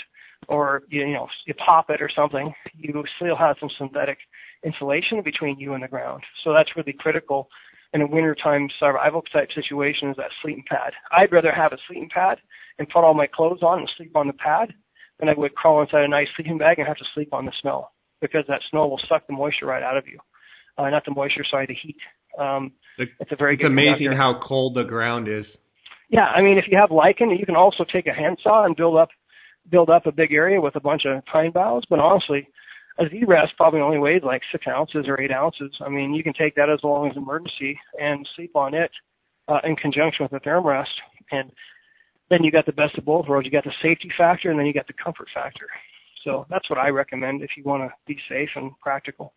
or you, know you pop it or something, you still have some synthetic insulation between you and the ground. So that's really critical in a wintertime survival type situation is that sleeping pad. I'd rather have a sleeping pad and put all my clothes on and sleep on the pad than I would crawl inside a nice sleeping bag and have to sleep on the snow because that snow will suck the moisture right out of you. Uh, not the moisture, sorry, the heat. Um, the, it's a very it's amazing conductor. how cold the ground is. Yeah, I mean, if you have lichen, you can also take a handsaw and build up build up a big area with a bunch of pine boughs. But honestly, a Z-rest probably only weighs like six ounces or eight ounces. I mean, you can take that as long as emergency and sleep on it uh, in conjunction with a thermarest, and then you got the best of both worlds. You got the safety factor, and then you got the comfort factor. So that's what I recommend if you want to be safe and practical.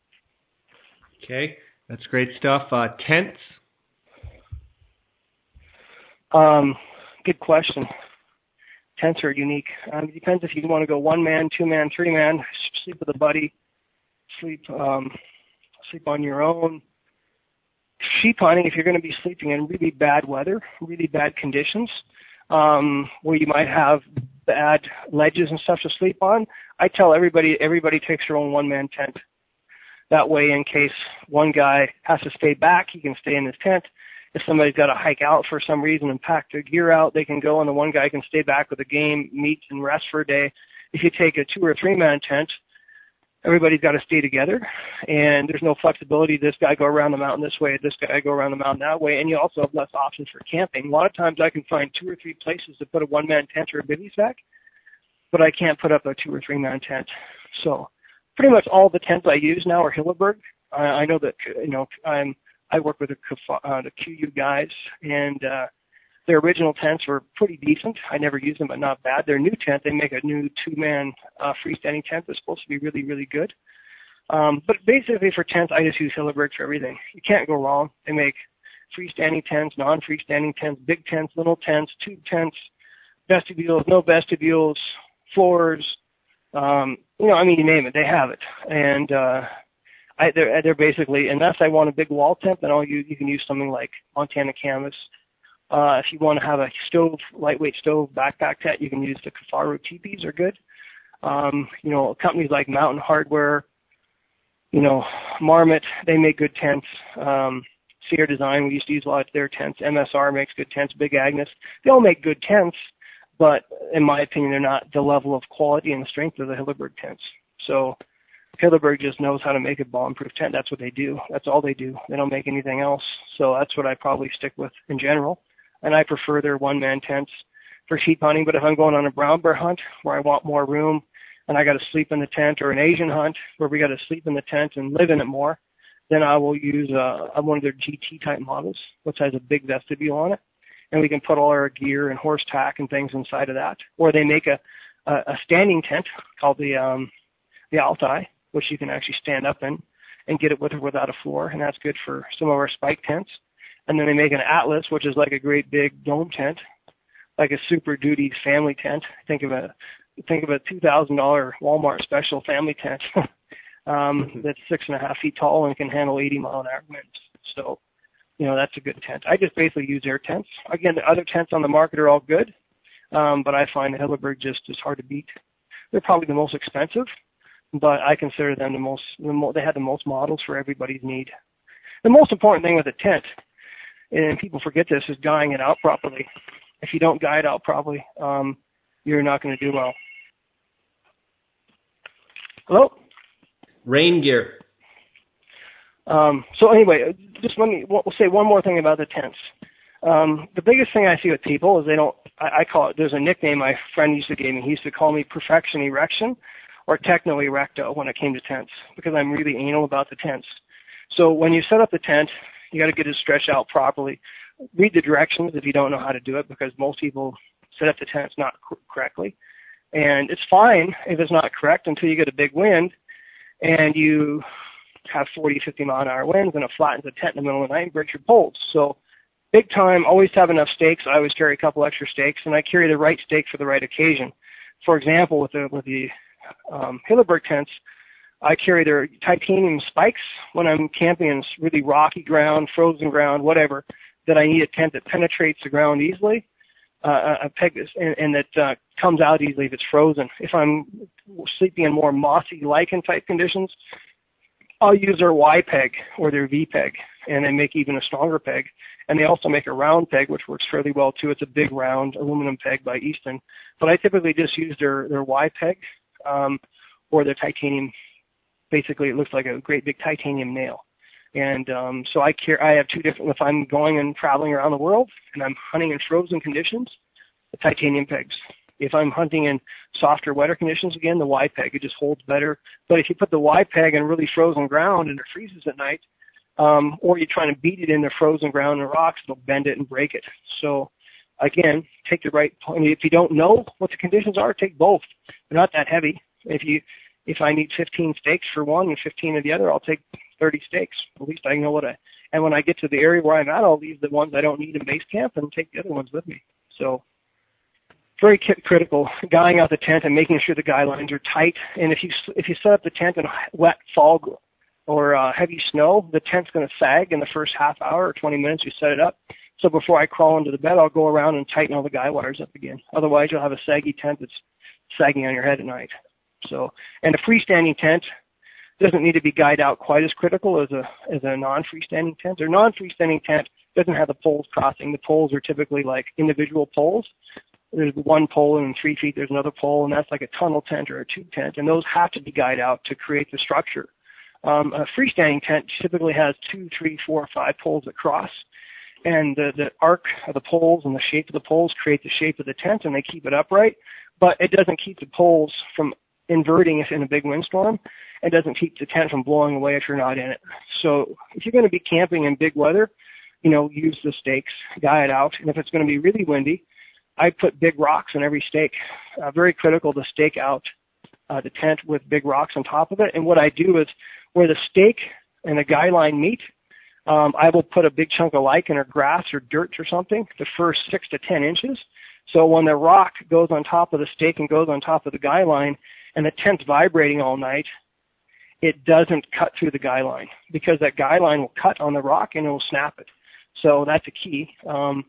Okay, that's great stuff. Uh, tents. Um, good question. Tents are unique. Um, it depends if you want to go one man, two man, three man, sleep with a buddy, sleep um, sleep on your own. Sheep hunting, if you're going to be sleeping in really bad weather, really bad conditions, um, where you might have bad ledges and stuff to sleep on, I tell everybody everybody takes their own one man tent. That way, in case one guy has to stay back, he can stay in his tent if somebody's got to hike out for some reason and pack their gear out, they can go, and the one guy can stay back with the game, meat, and rest for a day. If you take a two or three man tent, everybody's got to stay together, and there's no flexibility. This guy go around the mountain this way, this guy go around the mountain that way, and you also have less options for camping. A lot of times, I can find two or three places to put a one man tent or a bivy sack, but I can't put up a two or three man tent. So, pretty much all the tents I use now are Hilleberg. I, I know that you know I'm I work with the, uh, the KUIU guys, and uh, their original tents were pretty decent. I never used them, but not bad. Their new tent, they make a new two-man uh, freestanding tent that's supposed to be really, really good. Um, but basically, for tents, I just use Hilleberg for everything. You can't go wrong. They make freestanding tents, non-freestanding tents, big tents, little tents, tube tents, vestibules, no vestibules, floors. Um, you know, I mean, you name it, they have it. And uh, I, they're they're basically unless I want a big wall tent, then I'll use you can use something like Montana canvas. Uh, if you want to have a stove, lightweight stove backpack tent, you can use the Kifaru teepees are good. Um, you know, companies like Mountain Hardwear, you know, Marmot, they make good tents. Um, Sierra Design, we used to use a lot of their tents. MSR makes good tents. Big Agnes, they all make good tents, but in my opinion, they're not the level of quality and strength of the Hilleberg tents. So Hilleberg just knows how to make a bomb-proof tent. That's what they do. That's all they do. They don't make anything else. So that's what I probably stick with in general. And I prefer their one-man tents for sheep hunting. But if I'm going on a brown bear hunt where I want more room and I got to sleep in the tent, or an Asian hunt where we got to sleep in the tent and live in it more, then I will use uh, one of their GT type models, which has a big vestibule on it, and we can put all our gear and horse tack and things inside of that. Or they make a a, a standing tent called the um, the Altai, which you can actually stand up in and get it with or without a floor, and that's good for some of our spike tents. And then they make an Atlas, which is like a great big dome tent, like a super duty family tent. Think of a think of a two thousand dollar Walmart special family tent um, that's six and a half feet tall and can handle eighty mile an hour winds. So, you know, that's a good tent. I just basically use their tents. Again, the other tents on the market are all good, um, but I find the Hilleberg just is hard to beat. They're probably the most expensive, but I consider them the most, the mo- they have the most models for everybody's need. The most important thing with a tent, and people forget this, is guying it out properly. If you don't guy it out properly, um, you're not going to do well. Hello? Rain gear. Um, so anyway, just let me we'll say one more thing about the tents. Um, the biggest thing I see with people is they don't. I, I call it. There's a nickname my friend used to give me. He used to call me perfection erection. Or techno erecto when it came to tents because I'm really anal about the tents. So when you set up the tent, you got to get it stretched out properly. Read the directions if you don't know how to do it because most people set up the tents not correctly. And it's fine if it's not correct until you get a big wind and you have 40, 50 mile an hour winds and it flattens the tent in the middle of the night and breaks your poles. So big time, always have enough stakes. I always carry a couple extra stakes and I carry the right stake for the right occasion. For example, with the, with the um, Hilleberg tents, I carry their titanium spikes when I'm camping in really rocky ground, frozen ground, whatever, that I need a tent that penetrates the ground easily, uh, a peg and, and that uh, comes out easily if it's frozen. If I'm sleeping in more mossy lichen type conditions, I'll use their Y peg or their V peg, and they make even a stronger peg. And they also make a round peg, which works fairly well too. It's a big round aluminum peg by Easton, but I typically just use their their Y peg um, or their titanium basically it looks like a great big titanium nail. And um, so I care. I have two different. If I'm going and traveling around the world and I'm hunting in frozen conditions, the titanium pegs. If I'm hunting in softer, wetter conditions, again the Y peg. It just holds better. But if you put the Y peg in really frozen ground and it freezes at night, um, or you're trying to beat it into frozen ground and rocks, it'll bend it and break it. So again, take the right point. If you don't know what the conditions are, take both. They're not that heavy. If you if I need 15 stakes for one and 15 of the other, I'll take 30 stakes. At least I know what I. And when I get to the area where I'm at, I'll leave the ones I don't need in base camp and take the other ones with me. So very critical, guying out the tent and making sure the guy lines are tight. And if you if you set up the tent in wet fall or uh, heavy snow, the tent's going to sag in the first half hour or 20 minutes you set it up. So before I crawl into the bed, I'll go around and tighten all the guy wires up again. Otherwise, you'll have a saggy tent that's sagging on your head at night. So, and a freestanding tent doesn't need to be guyed out quite as critical as a as a non-freestanding tent. Or non-freestanding tent doesn't have the poles crossing. The poles are typically like individual poles. There's one pole and in three feet there's another pole, and that's like a tunnel tent or a tube tent, and those have to be guyed out to create the structure. Um, a freestanding tent typically has two, three, four, five poles that cross, and the, the arc of the poles and the shape of the poles create the shape of the tent, and they keep it upright. But it doesn't keep the poles from inverting if in a big windstorm and doesn't keep the tent from blowing away if you're not in it. So if you're going to be camping in big weather, you know, use the stakes, guy it out. And if it's going to be really windy, I put big rocks on every stake. Uh, very critical to stake out uh, the tent with big rocks on top of it. And what I do is where the stake and the guy line meet, um, I will put a big chunk of lichen or grass or dirt or something the first six to ten inches. So when the rock goes on top of the stake and goes on top of the guy line, and the tent's vibrating all night, it doesn't cut through the guy line because that guy line will cut on the rock and it will snap it. So that's a key. Um,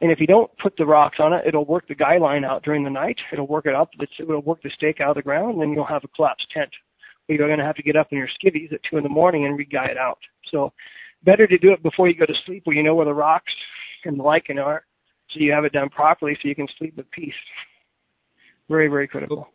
and if you don't put the rocks on it, it'll work the guy line out during the night. It'll work it up. It'll work the stake out of the ground, and you'll have a collapsed tent. You're going to have to get up in your skivvies at two in the morning and re-guy it out. So better to do it before you go to sleep, where you know where the rocks and the lichen are, so you have it done properly, so you can sleep with peace. Very, very critical.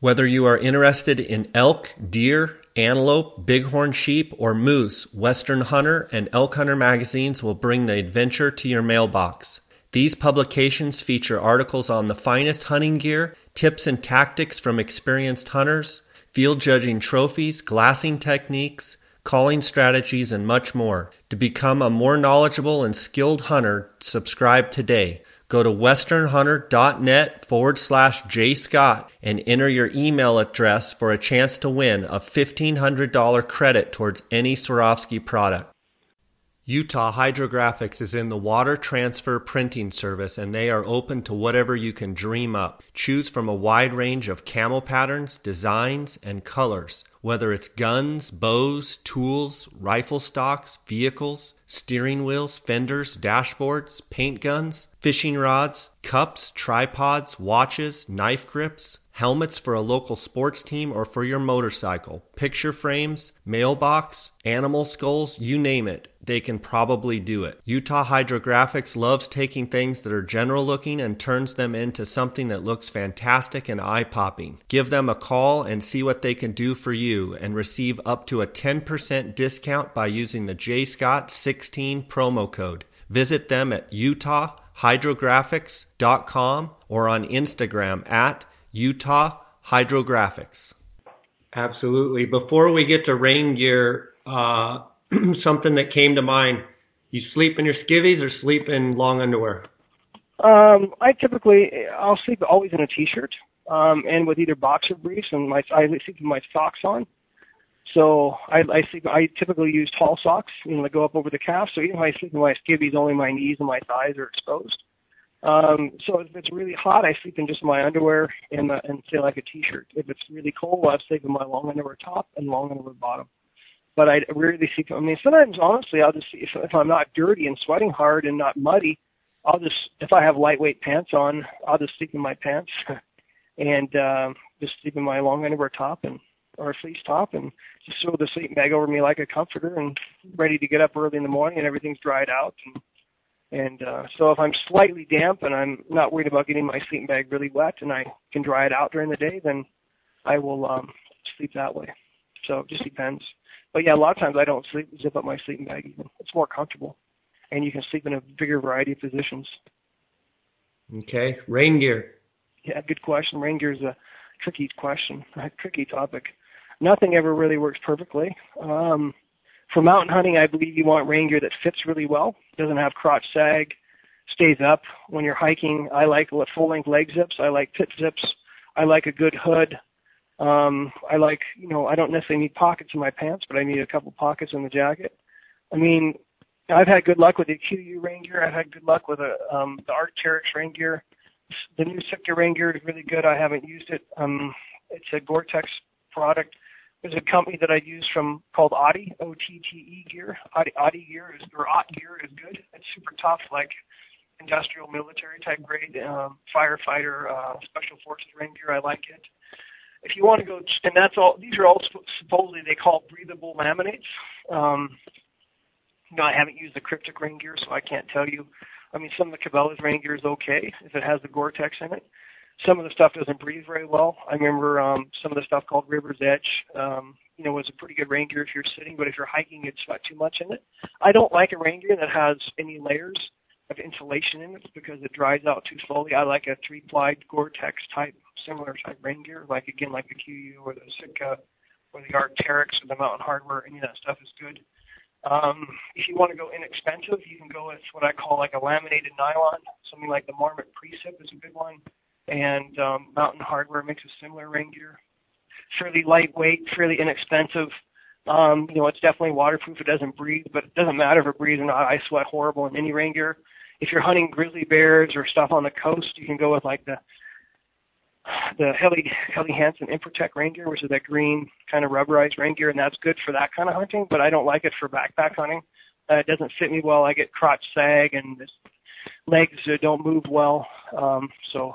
Whether you are interested in elk, deer, antelope, bighorn sheep, or moose, Western Hunter and Elk Hunter magazines will bring the adventure to your mailbox. These publications feature articles on the finest hunting gear, tips and tactics from experienced hunters, field judging trophies, glassing techniques, calling strategies, and much more. To become a more knowledgeable and skilled hunter, subscribe today. Go to westernhunter.net forward slash jscott and enter your email address for a chance to win a $1,500 credit towards any Swarovski product. Utah Hydrographics is in the water transfer printing service and they are open to whatever you can dream up. Choose from a wide range of camel patterns, designs, and colors. Whether it's guns, bows, tools, rifle stocks, vehicles, steering wheels, fenders, dashboards, paint guns, fishing rods, cups, tripods, watches, knife grips, helmets for a local sports team or for your motorcycle, picture frames, mailbox, animal skulls, you name it, they can probably do it. Utah Hydrographics loves taking things that are general looking and turns them into something that looks fantastic and eye popping. Give them a call and see what they can do for you and receive up to a 10% discount by using the JScott16 promo code. Visit them at utahhydrographics.com or on Instagram at utahhydrographics. Absolutely. Before we get to rain gear, uh, something that came to mind. You sleep in your skivvies or sleep in long underwear? Um, I typically I'll sleep always in a t-shirt, um, and with either boxer briefs and my I sleep with my socks on. So I, I sleep. I typically use tall socks, you know, that go up over the calf. So even if I sleep in my skivvies, only my knees and my thighs are exposed. Um, so if it's really hot, I sleep in just my underwear and uh, and say like a t-shirt. If it's really cold, I sleep in my long underwear top and long underwear bottom. But I rarely sleep. I mean, sometimes honestly, I'll just if if I'm not dirty and sweating hard and not muddy, I'll just if I have lightweight pants on, I'll just sleep in my pants and um, just sleep in my long underwear top and or a fleece top and just throw the sleeping bag over me like a comforter and ready to get up early in the morning and everything's dried out and and uh, so if I'm slightly damp and I'm not worried about getting my sleeping bag really wet and I can dry it out during the day, then I will um, sleep that way. So it just depends. But yeah, a lot of times I don't sleep zip up my sleeping bag even. It's more comfortable, and you can sleep in a bigger variety of positions. Okay, rain gear. Yeah, good question. Rain gear is a tricky question, a tricky topic. Nothing ever really works perfectly. Um, for mountain hunting, I believe you want rain gear that fits really well, doesn't have crotch sag, stays up. When you're hiking, I like full length leg zips. I like pit zips. I like a good hood. Um, I like, you know, I don't necessarily need pockets in my pants, but I need a couple pockets in the jacket. I mean, I've had good luck with the KUIU rain gear. I've had good luck with a, um, the Arc'teryx rain gear. The new Sitka rain gear is really good. I haven't used it. Um, it's a Gore-Tex product. There's a company that I use from called Otte, O-T-T-E gear. Otte, Otte gear is or Ott gear is good. It's super tough, like industrial military type grade um, firefighter uh, special forces rain gear. I like it. If you want to go, and that's all. These are all supposedly they call breathable laminates. Um, you I haven't used the Kryptek rain gear, so I can't tell you. I mean, some of the Cabela's rain gear is okay if it has the Gore-Tex in it some of the stuff doesn't breathe very well. I remember um, some of the stuff called River's Edge. Um, you know, was a pretty good rain gear if you're sitting, but if you're hiking, you'd sweat too much in it. I don't like a rain gear that has any layers of insulation in it because it dries out too slowly. I like a three-plied Gore-Tex type, similar type rain gear, like again, like the KUIU or the Sitka or the Arc'teryx or the Mountain Hardwear. Any of that stuff is good. Um, if you want to go inexpensive, you can go with what I call like a laminated nylon. Something like the Marmot Precip is a good one and um, Mountain Hardwear makes a similar rain gear. Fairly lightweight, fairly inexpensive. Um, you know, it's definitely waterproof. It doesn't breathe, but it doesn't matter if it breathes or not. I sweat horrible in any rain gear. If you're hunting grizzly bears or stuff on the coast, you can go with like the the Helly Helly Hansen Impertech rain gear, which is that green kind of rubberized rain gear, and that's good for that kind of hunting. But I don't like it for backpack hunting. Uh, it doesn't fit me well. I get crotch sag and this legs uh, don't move well. Um, so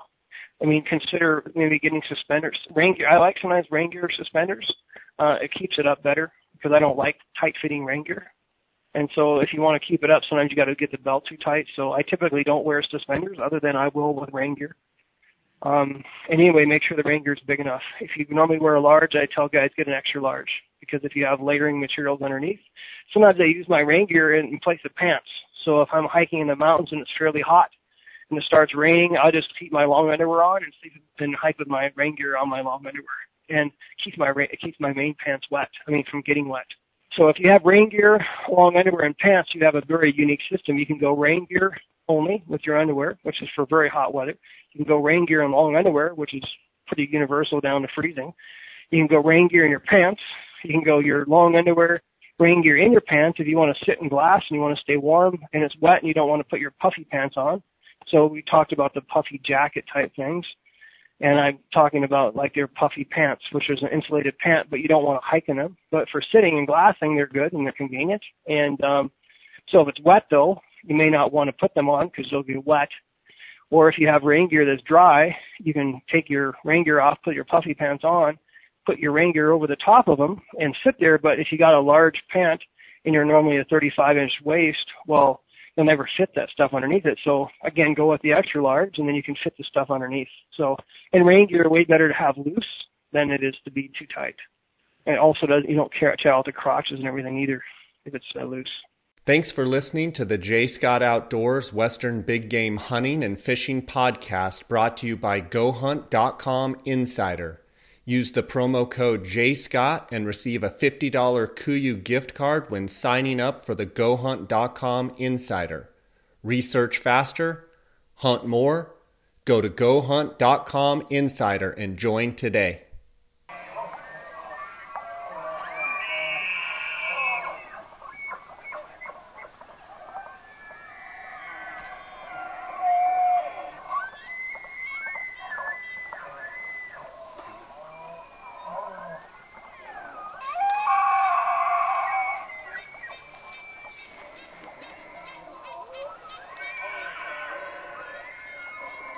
I mean, consider maybe getting suspenders. Rain gear. I like sometimes rain gear suspenders. Uh, it keeps it up better because I don't like tight fitting rain gear. And so if you want to keep it up, sometimes you got to get the belt too tight. So I typically don't wear suspenders other than I will with rain gear. Um, and anyway, make sure the rain gear is big enough. If you normally wear a large, I tell guys get an extra large because if you have layering materials underneath, sometimes I use my rain gear in, place of pants. So if I'm hiking in the mountains and it's fairly hot, and it starts raining, I'll just keep my long underwear on and sleep and hike with my rain gear on my long underwear and keep my it keeps my main pants wet. I mean, from getting wet. So if you have rain gear, long underwear, and pants, you have a very unique system. You can go rain gear only with your underwear, which is for very hot weather. You can go rain gear and long underwear, which is pretty universal down to freezing. You can go rain gear in your pants. You can go your long underwear, rain gear in your pants if you want to sit in glass and you want to stay warm and it's wet and you don't want to put your puffy pants on. So we talked about the puffy jacket type things. And I'm talking about like their puffy pants, which is an insulated pant, but you don't want to hike in them. But for sitting and glassing, they're good and they're convenient. And um, so if it's wet though, you may not want to put them on because they'll get wet. Or if you have rain gear that's dry, you can take your rain gear off, put your puffy pants on, put your rain gear over the top of them, and sit there. But if you got a large pant and you're normally a 35 inch waist, well, you'll never fit that stuff underneath it. So again, go with the extra large, and then you can fit the stuff underneath. So in rain gear, way better to have loose than it is to be too tight. And also, does you don't catch out the crotches and everything either if it's uh, loose. Thanks for listening to the J. Scott Outdoors Western Big Game Hunting and Fishing Podcast brought to you by GoHunt.com Insider. Use the promo code JScott and receive a $50 KUIU gift card when signing up for the GoHunt.com Insider. Research faster, hunt more. Go to GoHunt.com Insider and join today.